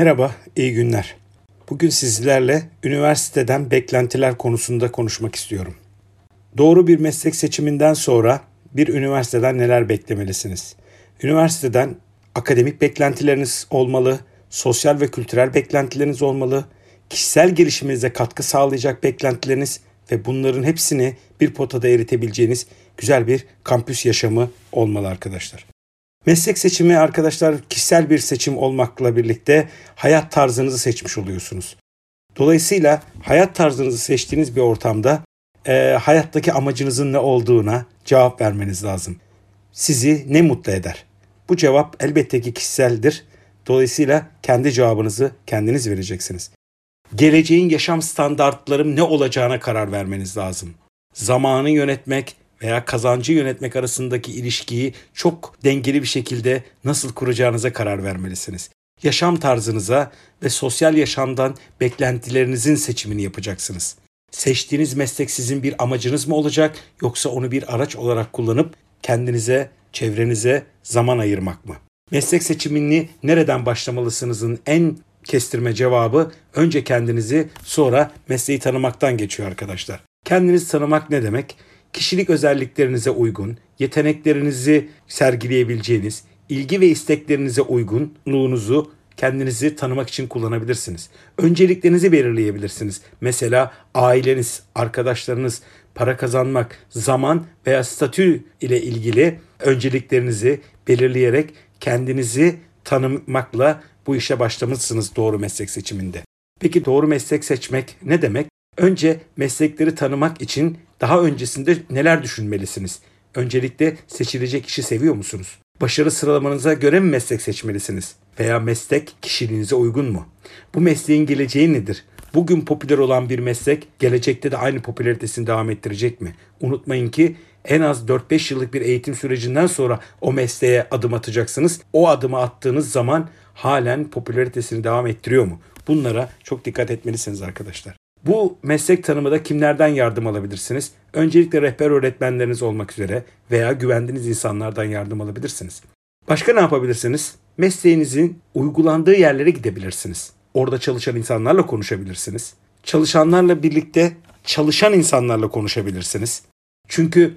Merhaba, iyi günler. Bugün sizlerle üniversiteden beklentiler konusunda konuşmak istiyorum. Doğru bir meslek seçiminden sonra bir üniversiteden neler beklemelisiniz? Üniversiteden akademik beklentileriniz olmalı, sosyal ve kültürel beklentileriniz olmalı, kişisel gelişiminize katkı sağlayacak beklentileriniz ve bunların hepsini bir potada eritebileceğiniz güzel bir kampüs yaşamı olmalı arkadaşlar. Meslek seçimi arkadaşlar kişisel bir seçim olmakla birlikte hayat tarzınızı seçmiş oluyorsunuz. Dolayısıyla hayat tarzınızı seçtiğiniz bir ortamda e, hayattaki amacınızın ne olduğuna cevap vermeniz lazım. Sizi ne mutlu eder? Bu cevap elbette ki kişiseldir. Dolayısıyla kendi cevabınızı kendiniz vereceksiniz. Geleceğin yaşam standartlarım ne olacağına karar vermeniz lazım. Zamanı yönetmek, veya kazancı yönetmek arasındaki ilişkiyi çok dengeli bir şekilde nasıl kuracağınıza karar vermelisiniz. Yaşam tarzınıza ve sosyal yaşamdan beklentilerinizin seçimini yapacaksınız. Seçtiğiniz meslek sizin bir amacınız mı olacak yoksa onu bir araç olarak kullanıp kendinize, çevrenize zaman ayırmak mı? Meslek seçimini nereden başlamalısınızın en kestirme cevabı önce kendinizi sonra mesleği tanımaktan geçiyor arkadaşlar. Kendinizi tanımak ne demek? Kişilik özelliklerinize uygun, yeteneklerinizi sergileyebileceğiniz, ilgi ve isteklerinize uygunluğunuzu kendinizi tanımak için kullanabilirsiniz. Önceliklerinizi belirleyebilirsiniz. Mesela aileniz, arkadaşlarınız, para kazanmak, zaman veya statü ile ilgili önceliklerinizi belirleyerek kendinizi tanımakla bu işe başlamışsınız doğru meslek seçiminde. Peki doğru meslek seçmek ne demek? Önce meslekleri tanımak için daha öncesinde neler düşünmelisiniz? Öncelikle seçilecek işi seviyor musunuz? Başarı sıralamanıza göre mi meslek seçmelisiniz? Veya meslek kişiliğinize uygun mu? Bu mesleğin geleceği nedir? Bugün popüler olan bir meslek gelecekte de aynı popülaritesini devam ettirecek mi? Unutmayın ki en az 4-5 yıllık bir eğitim sürecinden sonra o mesleğe adım atacaksınız. O adımı attığınız zaman halen popülaritesini devam ettiriyor mu? Bunlara çok dikkat etmelisiniz arkadaşlar. Bu meslek tanımında kimlerden yardım alabilirsiniz? Öncelikle rehber öğretmenleriniz olmak üzere veya güvendiğiniz insanlardan yardım alabilirsiniz. Başka ne yapabilirsiniz? Mesleğinizin uygulandığı yerlere gidebilirsiniz. Orada çalışan insanlarla konuşabilirsiniz. Çalışanlarla birlikte çalışan insanlarla konuşabilirsiniz. Çünkü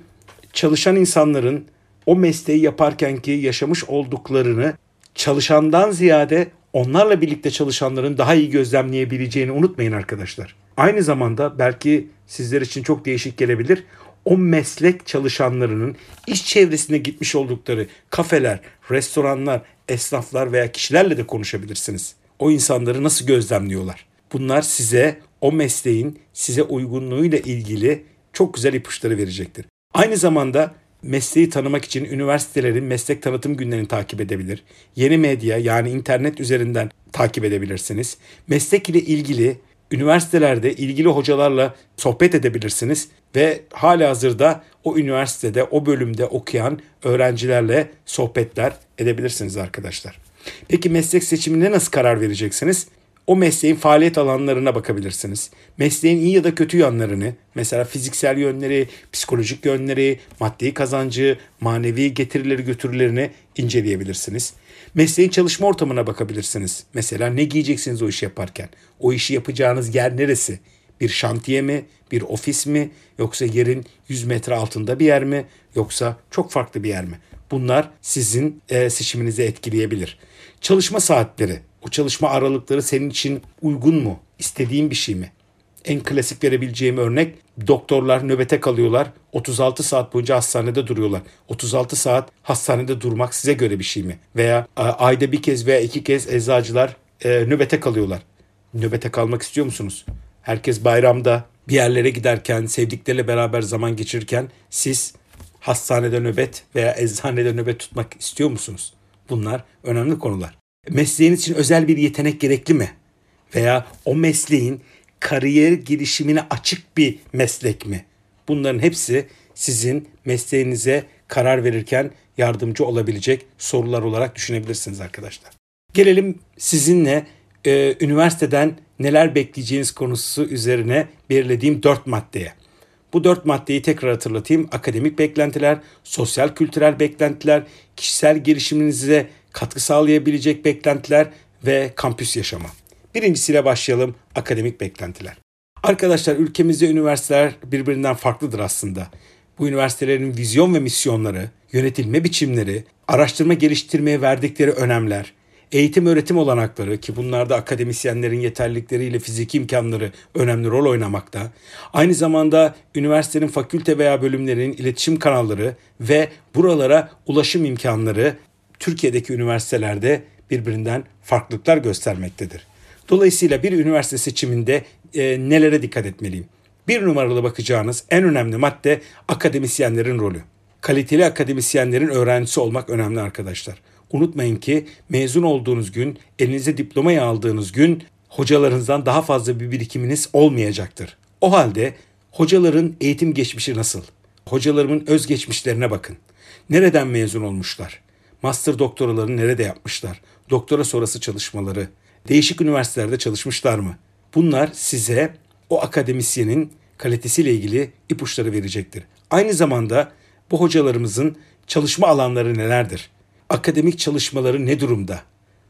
çalışan insanların o mesleği yaparken ki yaşamış olduklarını çalışandan ziyade onlarla birlikte çalışanların daha iyi gözlemleyebileceğini unutmayın arkadaşlar. Aynı zamanda belki sizler için çok değişik gelebilir. O meslek çalışanlarının iş çevresine gitmiş oldukları kafeler, restoranlar, esnaflar veya kişilerle de konuşabilirsiniz. O insanları nasıl gözlemliyorlar? Bunlar size o mesleğin size uygunluğuyla ilgili çok güzel ipuçları verecektir. Aynı zamanda mesleği tanımak için üniversitelerin meslek tanıtım günlerini takip edebilir. Yeni medya yani internet üzerinden takip edebilirsiniz. Meslek ile ilgili üniversitelerde ilgili hocalarla sohbet edebilirsiniz ve hala hazırda o üniversitede o bölümde okuyan öğrencilerle sohbetler edebilirsiniz arkadaşlar. Peki meslek seçimine nasıl karar vereceksiniz? O mesleğin faaliyet alanlarına bakabilirsiniz. Mesleğin iyi ya da kötü yanlarını, mesela fiziksel yönleri, psikolojik yönleri, maddi kazancı, manevi getirileri götürülerini inceleyebilirsiniz. Mesleğin çalışma ortamına bakabilirsiniz. Mesela ne giyeceksiniz o işi yaparken? O işi yapacağınız yer neresi? Bir şantiye mi? Bir ofis mi? Yoksa yerin 100 metre altında bir yer mi? Yoksa çok farklı bir yer mi? Bunlar sizin e, seçiminizi etkileyebilir. Çalışma saatleri. O çalışma aralıkları senin için uygun mu? İstediğin bir şey mi? En klasik verebileceğim örnek doktorlar nöbete kalıyorlar. 36 saat boyunca hastanede duruyorlar. 36 saat hastanede durmak size göre bir şey mi? Veya ayda bir kez veya iki kez eczacılar e, nöbete kalıyorlar. Nöbete kalmak istiyor musunuz? Herkes bayramda bir yerlere giderken, sevdikleriyle beraber zaman geçirirken siz hastanede nöbet veya eczanede nöbet tutmak istiyor musunuz? Bunlar önemli konular. Mesleğiniz için özel bir yetenek gerekli mi? Veya o mesleğin kariyer girişimine açık bir meslek mi? Bunların hepsi sizin mesleğinize karar verirken yardımcı olabilecek sorular olarak düşünebilirsiniz arkadaşlar. Gelelim sizinle e, üniversiteden neler bekleyeceğiniz konusu üzerine belirlediğim dört maddeye. Bu dört maddeyi tekrar hatırlatayım. Akademik beklentiler, sosyal kültürel beklentiler, kişisel gelişiminize katkı sağlayabilecek beklentiler ve kampüs yaşamı. Birincisiyle başlayalım akademik beklentiler. Arkadaşlar ülkemizde üniversiteler birbirinden farklıdır aslında. Bu üniversitelerin vizyon ve misyonları, yönetilme biçimleri, araştırma geliştirmeye verdikleri önemler, eğitim öğretim olanakları ki bunlarda akademisyenlerin yeterlilikleriyle fiziki imkanları önemli rol oynamakta. Aynı zamanda üniversitenin fakülte veya bölümlerinin iletişim kanalları ve buralara ulaşım imkanları Türkiye'deki üniversitelerde birbirinden farklılıklar göstermektedir. Dolayısıyla bir üniversite seçiminde e, nelere dikkat etmeliyim? Bir numaralı bakacağınız en önemli madde akademisyenlerin rolü. Kaliteli akademisyenlerin öğrencisi olmak önemli arkadaşlar. Unutmayın ki mezun olduğunuz gün, elinize diplomayı aldığınız gün hocalarınızdan daha fazla bir birikiminiz olmayacaktır. O halde hocaların eğitim geçmişi nasıl? Hocalarımın öz geçmişlerine bakın. Nereden mezun olmuşlar? Master doktoralarını nerede yapmışlar? Doktora sonrası çalışmaları, değişik üniversitelerde çalışmışlar mı? Bunlar size o akademisyenin kalitesiyle ilgili ipuçları verecektir. Aynı zamanda bu hocalarımızın çalışma alanları nelerdir? Akademik çalışmaları ne durumda?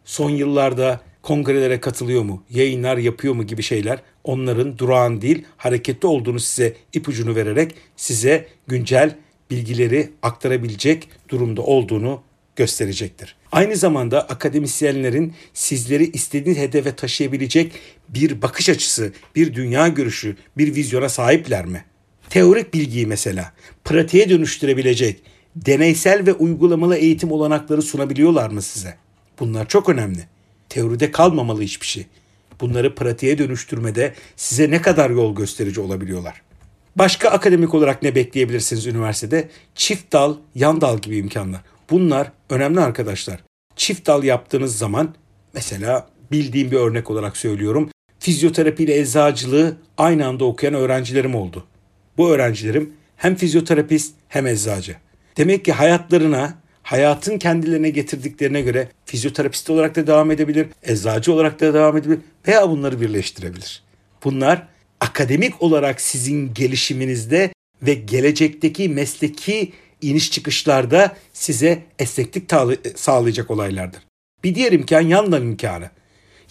Son yıllarda kongrelere katılıyor mu, yayınlar yapıyor mu gibi şeyler onların durağan değil hareketli olduğunu size ipucunu vererek size güncel bilgileri aktarabilecek durumda olduğunu gösterecektir. Aynı zamanda akademisyenlerin sizleri istediğiniz hedefe taşıyabilecek bir bakış açısı, bir dünya görüşü, bir vizyona sahipler mi? Teorik bilgiyi mesela pratiğe dönüştürebilecek deneysel ve uygulamalı eğitim olanakları sunabiliyorlar mı size? Bunlar çok önemli. Teoride kalmamalı hiçbir şey. Bunları pratiğe dönüştürmede size ne kadar yol gösterici olabiliyorlar? Başka akademik olarak ne bekleyebilirsiniz üniversitede? Çift dal, yan dal gibi imkanlar. Bunlar önemli arkadaşlar. Çift dal yaptığınız zaman mesela bildiğim bir örnek olarak söylüyorum. Fizyoterapi ile eczacılığı aynı anda okuyan öğrencilerim oldu. Bu öğrencilerim hem fizyoterapist hem eczacı. Demek ki hayatlarına, hayatın kendilerine getirdiklerine göre fizyoterapist olarak da devam edebilir, eczacı olarak da devam edebilir veya bunları birleştirebilir. Bunlar akademik olarak sizin gelişiminizde ve gelecekteki mesleki iniş çıkışlarda size esneklik sağlayacak olaylardır. Bir diğer imkan yandan imkanı.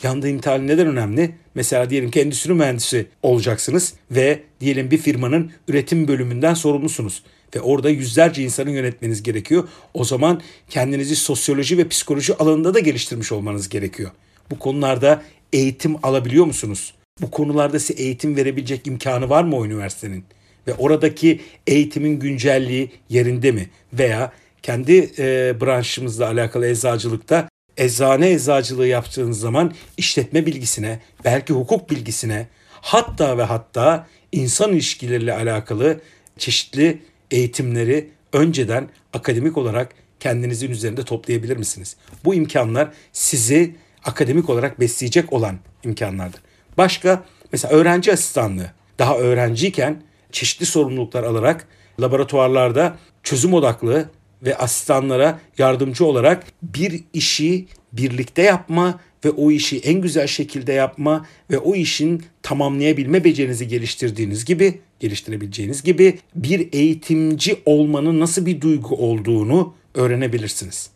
Yandan imtihanı neden önemli? Mesela diyelim ki endüstri mühendisi olacaksınız ve diyelim bir firmanın üretim bölümünden sorumlusunuz ve orada yüzlerce insanı yönetmeniz gerekiyor. O zaman kendinizi sosyoloji ve psikoloji alanında da geliştirmiş olmanız gerekiyor. Bu konularda eğitim alabiliyor musunuz? Bu konularda size eğitim verebilecek imkanı var mı o üniversitenin? Ve oradaki eğitimin güncelliği yerinde mi? Veya kendi e, branşımızla alakalı eczacılıkta eczane eczacılığı yaptığınız zaman işletme bilgisine, belki hukuk bilgisine, hatta ve hatta insan ilişkileriyle alakalı çeşitli eğitimleri önceden akademik olarak kendinizin üzerinde toplayabilir misiniz? Bu imkanlar sizi akademik olarak besleyecek olan imkanlardır. Başka mesela öğrenci asistanlığı. Daha öğrenciyken çeşitli sorumluluklar alarak laboratuvarlarda çözüm odaklı ve asistanlara yardımcı olarak bir işi birlikte yapma ve o işi en güzel şekilde yapma ve o işin tamamlayabilme becerinizi geliştirdiğiniz gibi, geliştirebileceğiniz gibi bir eğitimci olmanın nasıl bir duygu olduğunu öğrenebilirsiniz.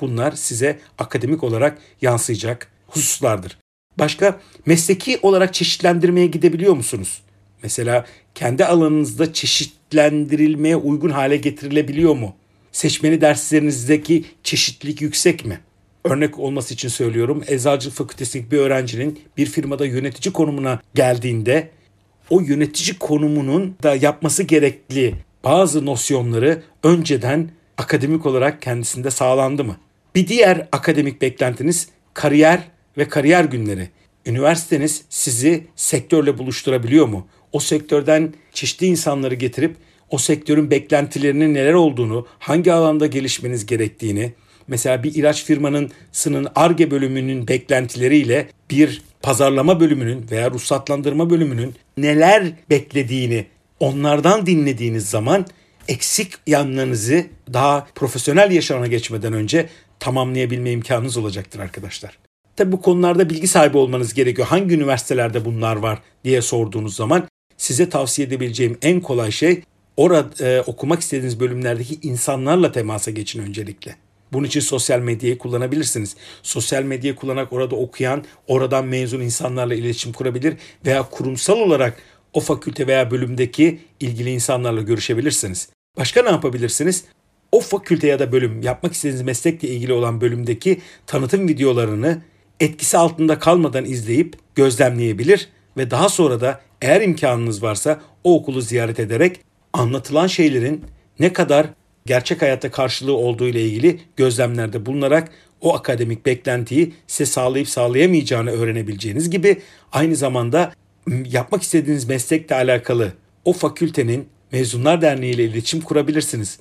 Bunlar size akademik olarak yansıyacak hususlardır. Başka mesleki olarak çeşitlendirmeye gidebiliyor musunuz? Mesela kendi alanınızda çeşitlendirilmeye uygun hale getirilebiliyor mu? Seçmeli derslerinizdeki çeşitlilik yüksek mi? Örnek olması için söylüyorum. Eczacılık fakültesindeki bir öğrencinin bir firmada yönetici konumuna geldiğinde o yönetici konumunun da yapması gerekli bazı nosyonları önceden akademik olarak kendisinde sağlandı mı? Bir diğer akademik beklentiniz kariyer ve kariyer günleri. Üniversiteniz sizi sektörle buluşturabiliyor mu? O sektörden çeşitli insanları getirip o sektörün beklentilerinin neler olduğunu, hangi alanda gelişmeniz gerektiğini, mesela bir ilaç firmanın sının ARGE bölümünün beklentileriyle bir pazarlama bölümünün veya ruhsatlandırma bölümünün neler beklediğini onlardan dinlediğiniz zaman eksik yanlarınızı daha profesyonel yaşamına geçmeden önce tamamlayabilme imkanınız olacaktır arkadaşlar. Tabi bu konularda bilgi sahibi olmanız gerekiyor. Hangi üniversitelerde bunlar var diye sorduğunuz zaman size tavsiye edebileceğim en kolay şey orada e, okumak istediğiniz bölümlerdeki insanlarla temasa geçin öncelikle. Bunun için sosyal medyayı kullanabilirsiniz. Sosyal medyayı kullanarak orada okuyan, oradan mezun insanlarla iletişim kurabilir veya kurumsal olarak o fakülte veya bölümdeki ilgili insanlarla görüşebilirsiniz. Başka ne yapabilirsiniz? O fakülte ya da bölüm yapmak istediğiniz meslekle ilgili olan bölümdeki tanıtım videolarını etkisi altında kalmadan izleyip gözlemleyebilir ve daha sonra da eğer imkanınız varsa o okulu ziyaret ederek anlatılan şeylerin ne kadar gerçek hayatta karşılığı olduğu ile ilgili gözlemlerde bulunarak o akademik beklentiyi size sağlayıp sağlayamayacağını öğrenebileceğiniz gibi aynı zamanda yapmak istediğiniz meslekle alakalı o fakültenin Mezunlar Derneği ile iletişim kurabilirsiniz.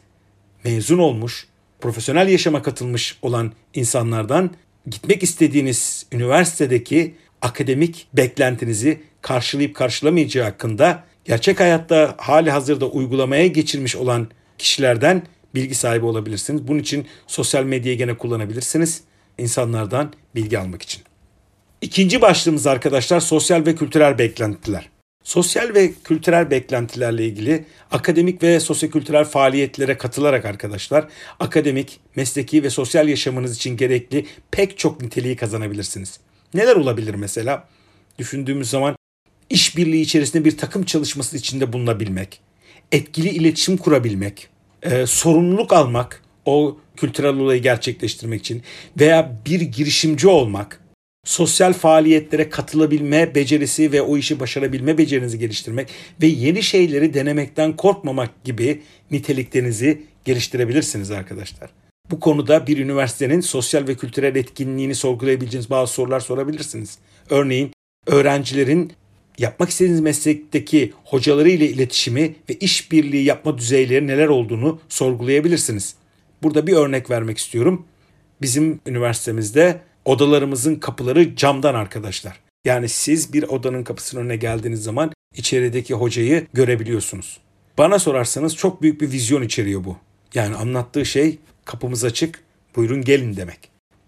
Mezun olmuş, profesyonel yaşama katılmış olan insanlardan gitmek istediğiniz üniversitedeki akademik beklentinizi karşılayıp karşılamayacağı hakkında gerçek hayatta hali hazırda uygulamaya geçirmiş olan kişilerden bilgi sahibi olabilirsiniz. Bunun için sosyal medyayı gene kullanabilirsiniz. insanlardan bilgi almak için. İkinci başlığımız arkadaşlar sosyal ve kültürel beklentiler. Sosyal ve kültürel beklentilerle ilgili akademik ve sosyokültürel faaliyetlere katılarak arkadaşlar akademik, mesleki ve sosyal yaşamınız için gerekli pek çok niteliği kazanabilirsiniz. Neler olabilir mesela? Düşündüğümüz zaman işbirliği içerisinde bir takım çalışması içinde bulunabilmek, etkili iletişim kurabilmek, e, sorumluluk almak, o kültürel olayı gerçekleştirmek için veya bir girişimci olmak, sosyal faaliyetlere katılabilme becerisi ve o işi başarabilme becerinizi geliştirmek ve yeni şeyleri denemekten korkmamak gibi niteliklerinizi geliştirebilirsiniz arkadaşlar. Bu konuda bir üniversitenin sosyal ve kültürel etkinliğini sorgulayabileceğiniz bazı sorular sorabilirsiniz. Örneğin öğrencilerin yapmak istediğiniz meslekteki hocaları ile iletişimi ve işbirliği yapma düzeyleri neler olduğunu sorgulayabilirsiniz. Burada bir örnek vermek istiyorum. Bizim üniversitemizde odalarımızın kapıları camdan arkadaşlar. Yani siz bir odanın kapısının önüne geldiğiniz zaman içerideki hocayı görebiliyorsunuz. Bana sorarsanız çok büyük bir vizyon içeriyor bu. Yani anlattığı şey kapımız açık, buyurun gelin demek.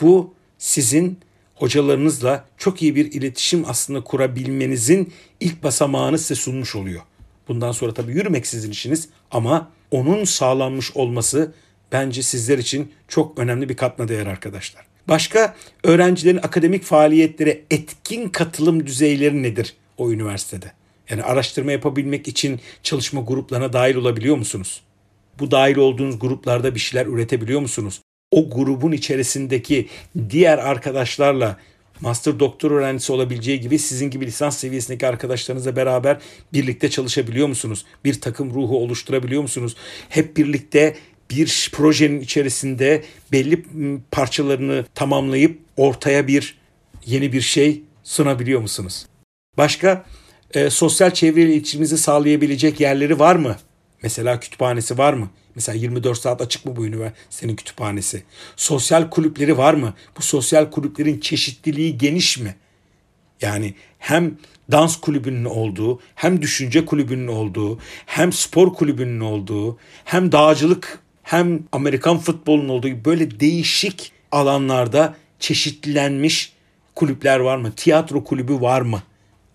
Bu sizin hocalarınızla çok iyi bir iletişim aslında kurabilmenizin ilk basamağını size sunmuş oluyor. Bundan sonra tabii yürümek sizin işiniz ama onun sağlanmış olması bence sizler için çok önemli bir katma değer arkadaşlar. Başka öğrencilerin akademik faaliyetlere etkin katılım düzeyleri nedir o üniversitede? Yani araştırma yapabilmek için çalışma gruplarına dahil olabiliyor musunuz? Bu dahil olduğunuz gruplarda bir şeyler üretebiliyor musunuz? O grubun içerisindeki diğer arkadaşlarla master doktor öğrencisi olabileceği gibi sizin gibi lisans seviyesindeki arkadaşlarınızla beraber birlikte çalışabiliyor musunuz? Bir takım ruhu oluşturabiliyor musunuz? Hep birlikte bir projenin içerisinde belli parçalarını tamamlayıp ortaya bir yeni bir şey sunabiliyor musunuz? Başka e, sosyal çevreyle iletişimimizi sağlayabilecek yerleri var mı? Mesela kütüphanesi var mı? Mesela 24 saat açık mı bu üniversitenin kütüphanesi? Sosyal kulüpleri var mı? Bu sosyal kulüplerin çeşitliliği geniş mi? Yani hem dans kulübünün olduğu, hem düşünce kulübünün olduğu, hem spor kulübünün olduğu, hem dağcılık hem Amerikan futbolunun olduğu böyle değişik alanlarda çeşitlenmiş kulüpler var mı? Tiyatro kulübü var mı?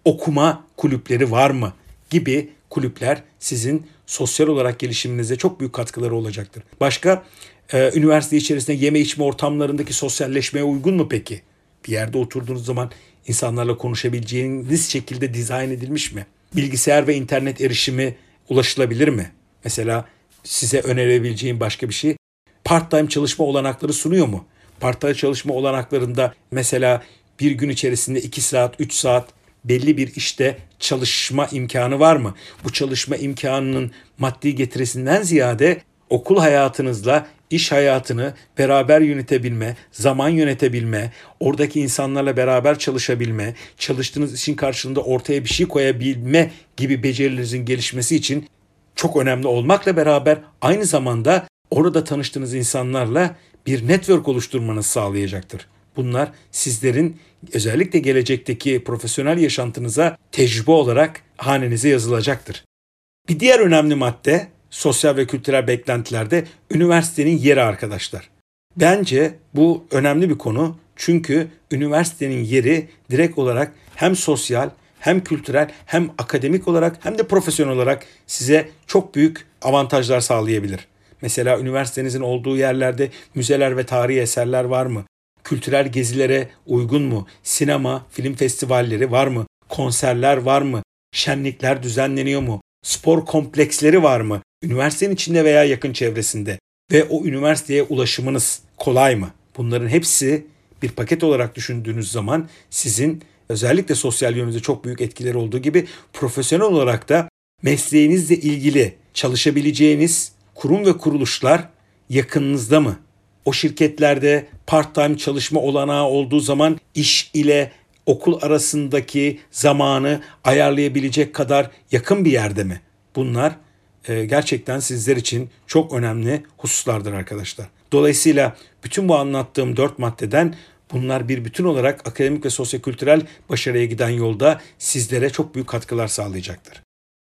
Okuma kulüpleri var mı? Gibi kulüpler sizin sosyal olarak gelişiminize çok büyük katkıları olacaktır. Başka e, üniversite içerisinde yeme içme ortamlarındaki sosyalleşmeye uygun mu peki? Bir yerde oturduğunuz zaman insanlarla konuşabileceğiniz şekilde dizayn edilmiş mi? Bilgisayar ve internet erişimi ulaşılabilir mi? Mesela size önerebileceğim başka bir şey part-time çalışma olanakları sunuyor mu? Part-time çalışma olanaklarında mesela bir gün içerisinde 2 saat, 3 saat belli bir işte çalışma imkanı var mı? Bu çalışma imkanının maddi getirisinden ziyade okul hayatınızla iş hayatını beraber yönetebilme, zaman yönetebilme, oradaki insanlarla beraber çalışabilme, çalıştığınız işin karşılığında ortaya bir şey koyabilme gibi becerilerinizin gelişmesi için çok önemli olmakla beraber aynı zamanda orada tanıştığınız insanlarla bir network oluşturmanızı sağlayacaktır. Bunlar sizlerin özellikle gelecekteki profesyonel yaşantınıza tecrübe olarak hanenize yazılacaktır. Bir diğer önemli madde sosyal ve kültürel beklentilerde üniversitenin yeri arkadaşlar. Bence bu önemli bir konu çünkü üniversitenin yeri direkt olarak hem sosyal hem kültürel hem akademik olarak hem de profesyonel olarak size çok büyük avantajlar sağlayabilir. Mesela üniversitenizin olduğu yerlerde müzeler ve tarihi eserler var mı? Kültürel gezilere uygun mu? Sinema, film festivalleri var mı? Konserler var mı? Şenlikler düzenleniyor mu? Spor kompleksleri var mı? Üniversitenin içinde veya yakın çevresinde ve o üniversiteye ulaşımınız kolay mı? Bunların hepsi bir paket olarak düşündüğünüz zaman sizin özellikle sosyal yönünüzde çok büyük etkileri olduğu gibi profesyonel olarak da mesleğinizle ilgili çalışabileceğiniz kurum ve kuruluşlar yakınınızda mı? O şirketlerde part-time çalışma olanağı olduğu zaman iş ile okul arasındaki zamanı ayarlayabilecek kadar yakın bir yerde mi? Bunlar e, gerçekten sizler için çok önemli hususlardır arkadaşlar. Dolayısıyla bütün bu anlattığım dört maddeden bunlar bir bütün olarak akademik ve sosyokültürel başarıya giden yolda sizlere çok büyük katkılar sağlayacaktır.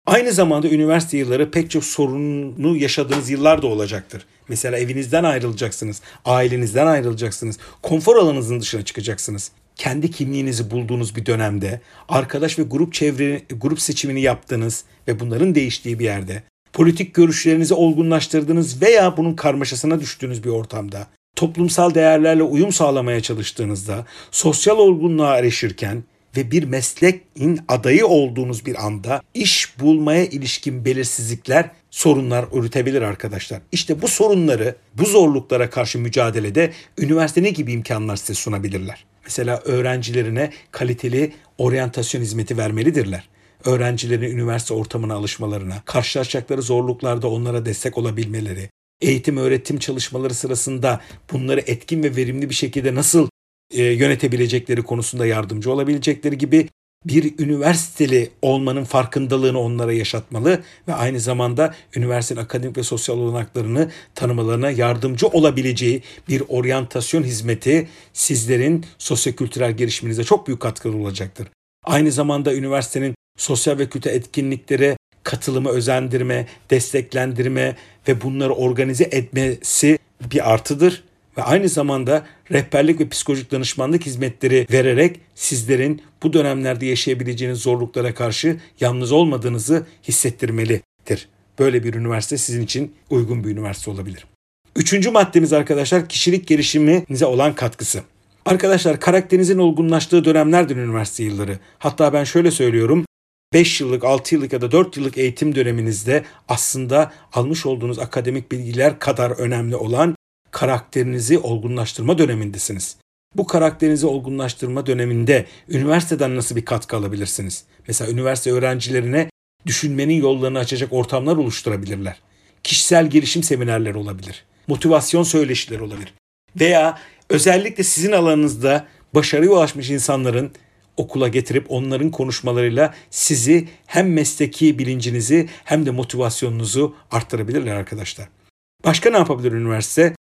Aynı zamanda üniversite yılları pek çok sorunu yaşadığınız yıllar da olacaktır. Mesela evinizden ayrılacaksınız, ailenizden ayrılacaksınız, konfor alanınızın dışına çıkacaksınız. Kendi kimliğinizi bulduğunuz bir dönemde, arkadaş ve grup çevre grup seçimini yaptığınız ve bunların değiştiği bir yerde, politik görüşlerinizi olgunlaştırdığınız veya bunun karmaşasına düştüğünüz bir ortamda, toplumsal değerlerle uyum sağlamaya çalıştığınızda, sosyal olgunluğa erişirken ve bir mesleğin adayı olduğunuz bir anda iş bulmaya ilişkin belirsizlikler sorunlar üretebilir arkadaşlar. İşte bu sorunları, bu zorluklara karşı mücadelede üniversite ne gibi imkanlar size sunabilirler? Mesela öğrencilerine kaliteli oryantasyon hizmeti vermelidirler öğrencilerin üniversite ortamına alışmalarına, karşılaşacakları zorluklarda onlara destek olabilmeleri, eğitim öğretim çalışmaları sırasında bunları etkin ve verimli bir şekilde nasıl e, yönetebilecekleri konusunda yardımcı olabilecekleri gibi bir üniversiteli olmanın farkındalığını onlara yaşatmalı ve aynı zamanda üniversitenin akademik ve sosyal olanaklarını tanımalarına yardımcı olabileceği bir oryantasyon hizmeti sizlerin sosyokültürel gelişiminize çok büyük katkılı olacaktır. Aynı zamanda üniversitenin sosyal ve kültürel etkinliklere katılımı özendirme, desteklendirme ve bunları organize etmesi bir artıdır ve aynı zamanda rehberlik ve psikolojik danışmanlık hizmetleri vererek sizlerin bu dönemlerde yaşayabileceğiniz zorluklara karşı yalnız olmadığınızı hissettirmelidir. Böyle bir üniversite sizin için uygun bir üniversite olabilir. Üçüncü maddemiz arkadaşlar kişilik gelişiminize olan katkısı. Arkadaşlar karakterinizin olgunlaştığı dönemlerdir üniversite yılları. Hatta ben şöyle söylüyorum. 5 yıllık, 6 yıllık ya da 4 yıllık eğitim döneminizde aslında almış olduğunuz akademik bilgiler kadar önemli olan karakterinizi olgunlaştırma dönemindesiniz. Bu karakterinizi olgunlaştırma döneminde üniversiteden nasıl bir katkı alabilirsiniz? Mesela üniversite öğrencilerine düşünmenin yollarını açacak ortamlar oluşturabilirler. Kişisel gelişim seminerleri olabilir. Motivasyon söyleşileri olabilir. Veya özellikle sizin alanınızda başarıya ulaşmış insanların okula getirip onların konuşmalarıyla sizi hem mesleki bilincinizi hem de motivasyonunuzu arttırabilirler arkadaşlar. Başka ne yapabilir üniversite?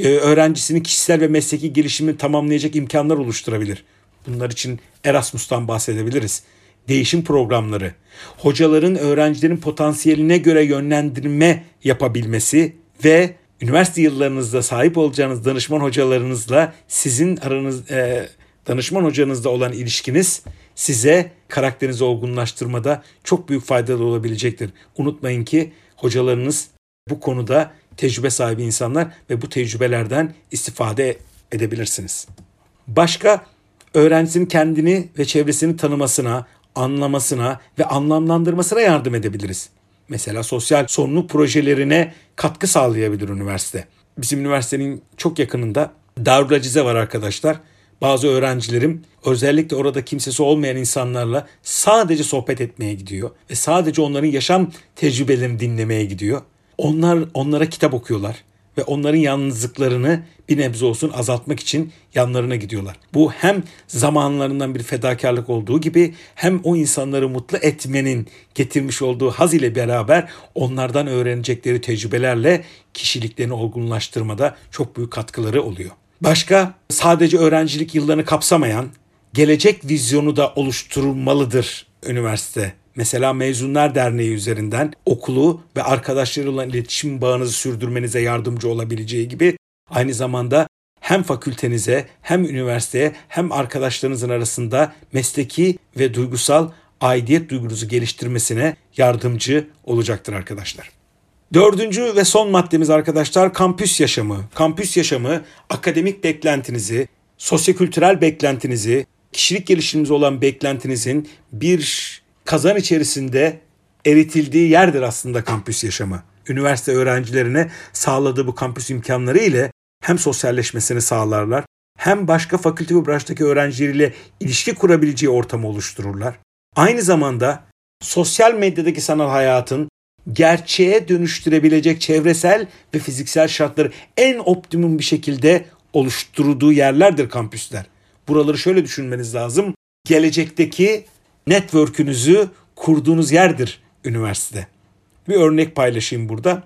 Ee, öğrencisinin kişisel ve mesleki gelişimini tamamlayacak imkanlar oluşturabilir. Bunlar için Erasmus'tan bahsedebiliriz. Değişim programları, hocaların öğrencilerin potansiyeline göre yönlendirme yapabilmesi ve üniversite yıllarınızda sahip olacağınız danışman hocalarınızla sizin aranız e, danışman hocanızla olan ilişkiniz size karakterinizi olgunlaştırmada çok büyük faydalı olabilecektir. Unutmayın ki hocalarınız bu konuda tecrübe sahibi insanlar ve bu tecrübelerden istifade edebilirsiniz. Başka öğrencisinin kendini ve çevresini tanımasına, anlamasına ve anlamlandırmasına yardım edebiliriz. Mesela sosyal sorumluluk projelerine katkı sağlayabilir üniversite. Bizim üniversitenin çok yakınında Darül Acize var arkadaşlar. Bazı öğrencilerim özellikle orada kimsesi olmayan insanlarla sadece sohbet etmeye gidiyor ve sadece onların yaşam tecrübelerini dinlemeye gidiyor. Onlar onlara kitap okuyorlar ve onların yalnızlıklarını bir nebze olsun azaltmak için yanlarına gidiyorlar. Bu hem zamanlarından bir fedakarlık olduğu gibi hem o insanları mutlu etmenin getirmiş olduğu haz ile beraber onlardan öğrenecekleri tecrübelerle kişiliklerini olgunlaştırmada çok büyük katkıları oluyor. Başka sadece öğrencilik yıllarını kapsamayan gelecek vizyonu da oluşturulmalıdır üniversite. Mesela Mezunlar Derneği üzerinden okulu ve arkadaşlarıyla olan iletişim bağınızı sürdürmenize yardımcı olabileceği gibi aynı zamanda hem fakültenize hem üniversiteye hem arkadaşlarınızın arasında mesleki ve duygusal aidiyet duygunuzu geliştirmesine yardımcı olacaktır arkadaşlar. Dördüncü ve son maddemiz arkadaşlar kampüs yaşamı. Kampüs yaşamı akademik beklentinizi, sosyokültürel beklentinizi, kişilik gelişiminiz olan beklentinizin bir kazan içerisinde eritildiği yerdir aslında kampüs yaşamı. Üniversite öğrencilerine sağladığı bu kampüs imkanları ile hem sosyalleşmesini sağlarlar hem başka fakülte ve branştaki öğrencileriyle ilişki kurabileceği ortamı oluştururlar. Aynı zamanda sosyal medyadaki sanal hayatın gerçeğe dönüştürebilecek çevresel ve fiziksel şartları en optimum bir şekilde oluşturduğu yerlerdir kampüsler. Buraları şöyle düşünmeniz lazım. Gelecekteki network'ünüzü kurduğunuz yerdir üniversite. Bir örnek paylaşayım burada.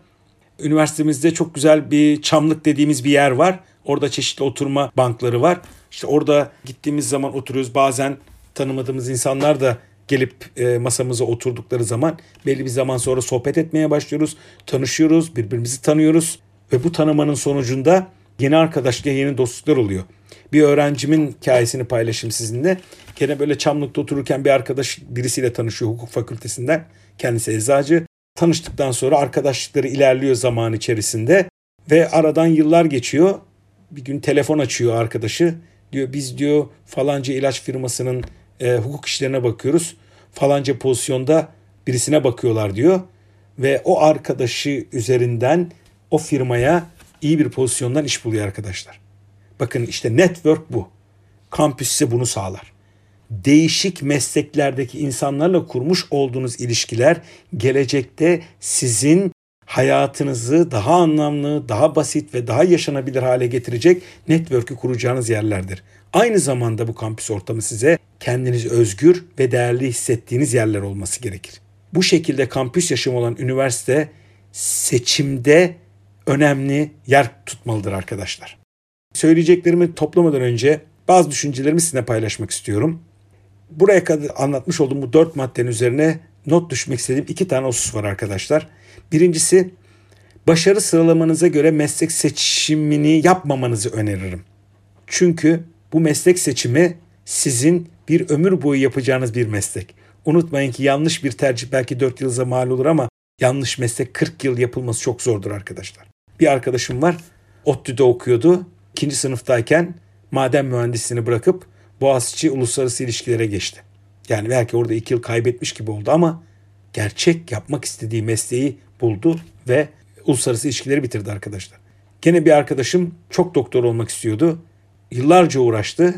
Üniversitemizde çok güzel bir çamlık dediğimiz bir yer var. Orada çeşitli oturma bankları var. İşte orada gittiğimiz zaman oturuyoruz. Bazen tanımadığımız insanlar da gelip e, masamıza oturdukları zaman belli bir zaman sonra sohbet etmeye başlıyoruz. Tanışıyoruz, birbirimizi tanıyoruz ve bu tanımanın sonucunda yeni arkadaşlıklar, yeni dostluklar oluyor. Bir öğrencimin hikayesini paylaşayım sizinle. Gene böyle Çamlık'ta otururken bir arkadaş birisiyle tanışıyor hukuk fakültesinden. Kendisi eczacı. Tanıştıktan sonra arkadaşlıkları ilerliyor zaman içerisinde ve aradan yıllar geçiyor. Bir gün telefon açıyor arkadaşı. Diyor biz diyor falanca ilaç firmasının e, hukuk işlerine bakıyoruz. Falanca pozisyonda birisine bakıyorlar diyor. Ve o arkadaşı üzerinden o firmaya iyi bir pozisyondan iş buluyor arkadaşlar. Bakın işte network bu. Kampüs size bunu sağlar. Değişik mesleklerdeki insanlarla kurmuş olduğunuz ilişkiler gelecekte sizin hayatınızı daha anlamlı, daha basit ve daha yaşanabilir hale getirecek network'ü kuracağınız yerlerdir. Aynı zamanda bu kampüs ortamı size kendinizi özgür ve değerli hissettiğiniz yerler olması gerekir. Bu şekilde kampüs yaşamı olan üniversite seçimde önemli yer tutmalıdır arkadaşlar. Söyleyeceklerimi toplamadan önce bazı düşüncelerimi sizinle paylaşmak istiyorum. Buraya kadar anlatmış olduğum bu dört maddenin üzerine not düşmek istediğim iki tane husus var arkadaşlar. Birincisi başarı sıralamanıza göre meslek seçimini yapmamanızı öneririm. Çünkü bu meslek seçimi sizin bir ömür boyu yapacağınız bir meslek. Unutmayın ki yanlış bir tercih belki 4 yılda mal olur ama yanlış meslek 40 yıl yapılması çok zordur arkadaşlar. Bir arkadaşım var ODTÜ'de okuyordu. İkinci sınıftayken maden mühendisliğini bırakıp Boğaziçi uluslararası ilişkilere geçti. Yani belki orada iki yıl kaybetmiş gibi oldu ama gerçek yapmak istediği mesleği buldu ve uluslararası ilişkileri bitirdi arkadaşlar. Gene bir arkadaşım çok doktor olmak istiyordu. Yıllarca uğraştı.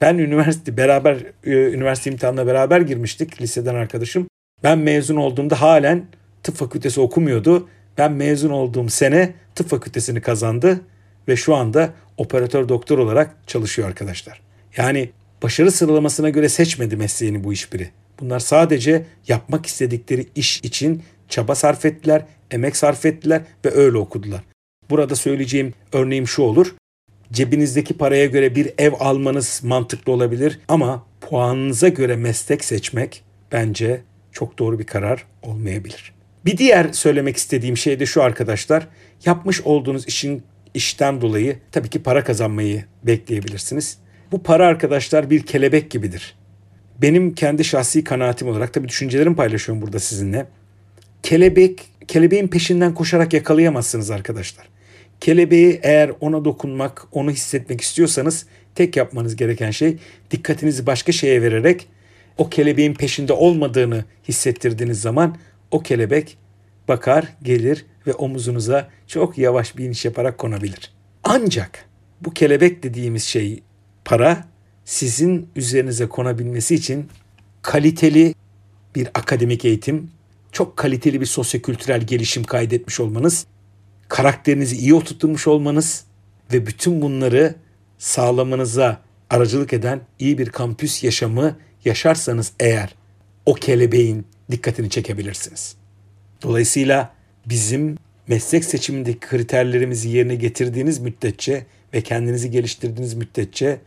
Ben üniversite beraber e, üniversite imtihanına beraber girmiştik liseden arkadaşım. Ben mezun olduğumda halen tıp fakültesi okumuyordu. Ben mezun olduğum sene tıp fakültesini kazandı ve şu anda operatör doktor olarak çalışıyor arkadaşlar. Yani başarı sıralamasına göre seçmedi mesleğini bu iş biri. Bunlar sadece yapmak istedikleri iş için çaba sarf ettiler, emek sarf ettiler ve öyle okudular. Burada söyleyeceğim örneğim şu olur. Cebinizdeki paraya göre bir ev almanız mantıklı olabilir ama puanınıza göre meslek seçmek bence çok doğru bir karar olmayabilir. Bir diğer söylemek istediğim şey de şu arkadaşlar. Yapmış olduğunuz işin işten dolayı tabii ki para kazanmayı bekleyebilirsiniz. Bu para arkadaşlar bir kelebek gibidir. Benim kendi şahsi kanaatim olarak tabii düşüncelerimi paylaşıyorum burada sizinle. Kelebek, kelebeğin peşinden koşarak yakalayamazsınız arkadaşlar. Kelebeği eğer ona dokunmak, onu hissetmek istiyorsanız tek yapmanız gereken şey dikkatinizi başka şeye vererek o kelebeğin peşinde olmadığını hissettirdiğiniz zaman o kelebek bakar, gelir ve omuzunuza çok yavaş bir iniş yaparak konabilir. Ancak bu kelebek dediğimiz şey para sizin üzerinize konabilmesi için kaliteli bir akademik eğitim, çok kaliteli bir sosyokültürel gelişim kaydetmiş olmanız, karakterinizi iyi oturtmuş olmanız ve bütün bunları sağlamanıza aracılık eden iyi bir kampüs yaşamı yaşarsanız eğer o kelebeğin dikkatini çekebilirsiniz. Dolayısıyla bizim meslek seçimindeki kriterlerimizi yerine getirdiğiniz müddetçe ve kendinizi geliştirdiğiniz müddetçe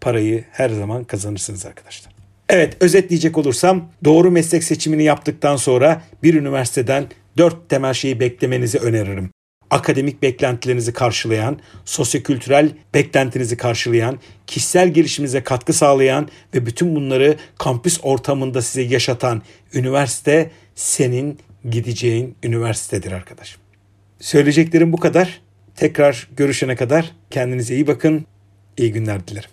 parayı her zaman kazanırsınız arkadaşlar. Evet özetleyecek olursam doğru meslek seçimini yaptıktan sonra bir üniversiteden dört temel şeyi beklemenizi öneririm. akademik beklentilerinizi karşılayan, sosyokültürel beklentinizi karşılayan, kişisel gelişiminize katkı sağlayan ve bütün bunları kampüs ortamında size yaşatan üniversite senin gideceğin üniversitedir arkadaşım. Söyleyeceklerim bu kadar. Tekrar görüşene kadar kendinize iyi bakın. İyi günler dilerim.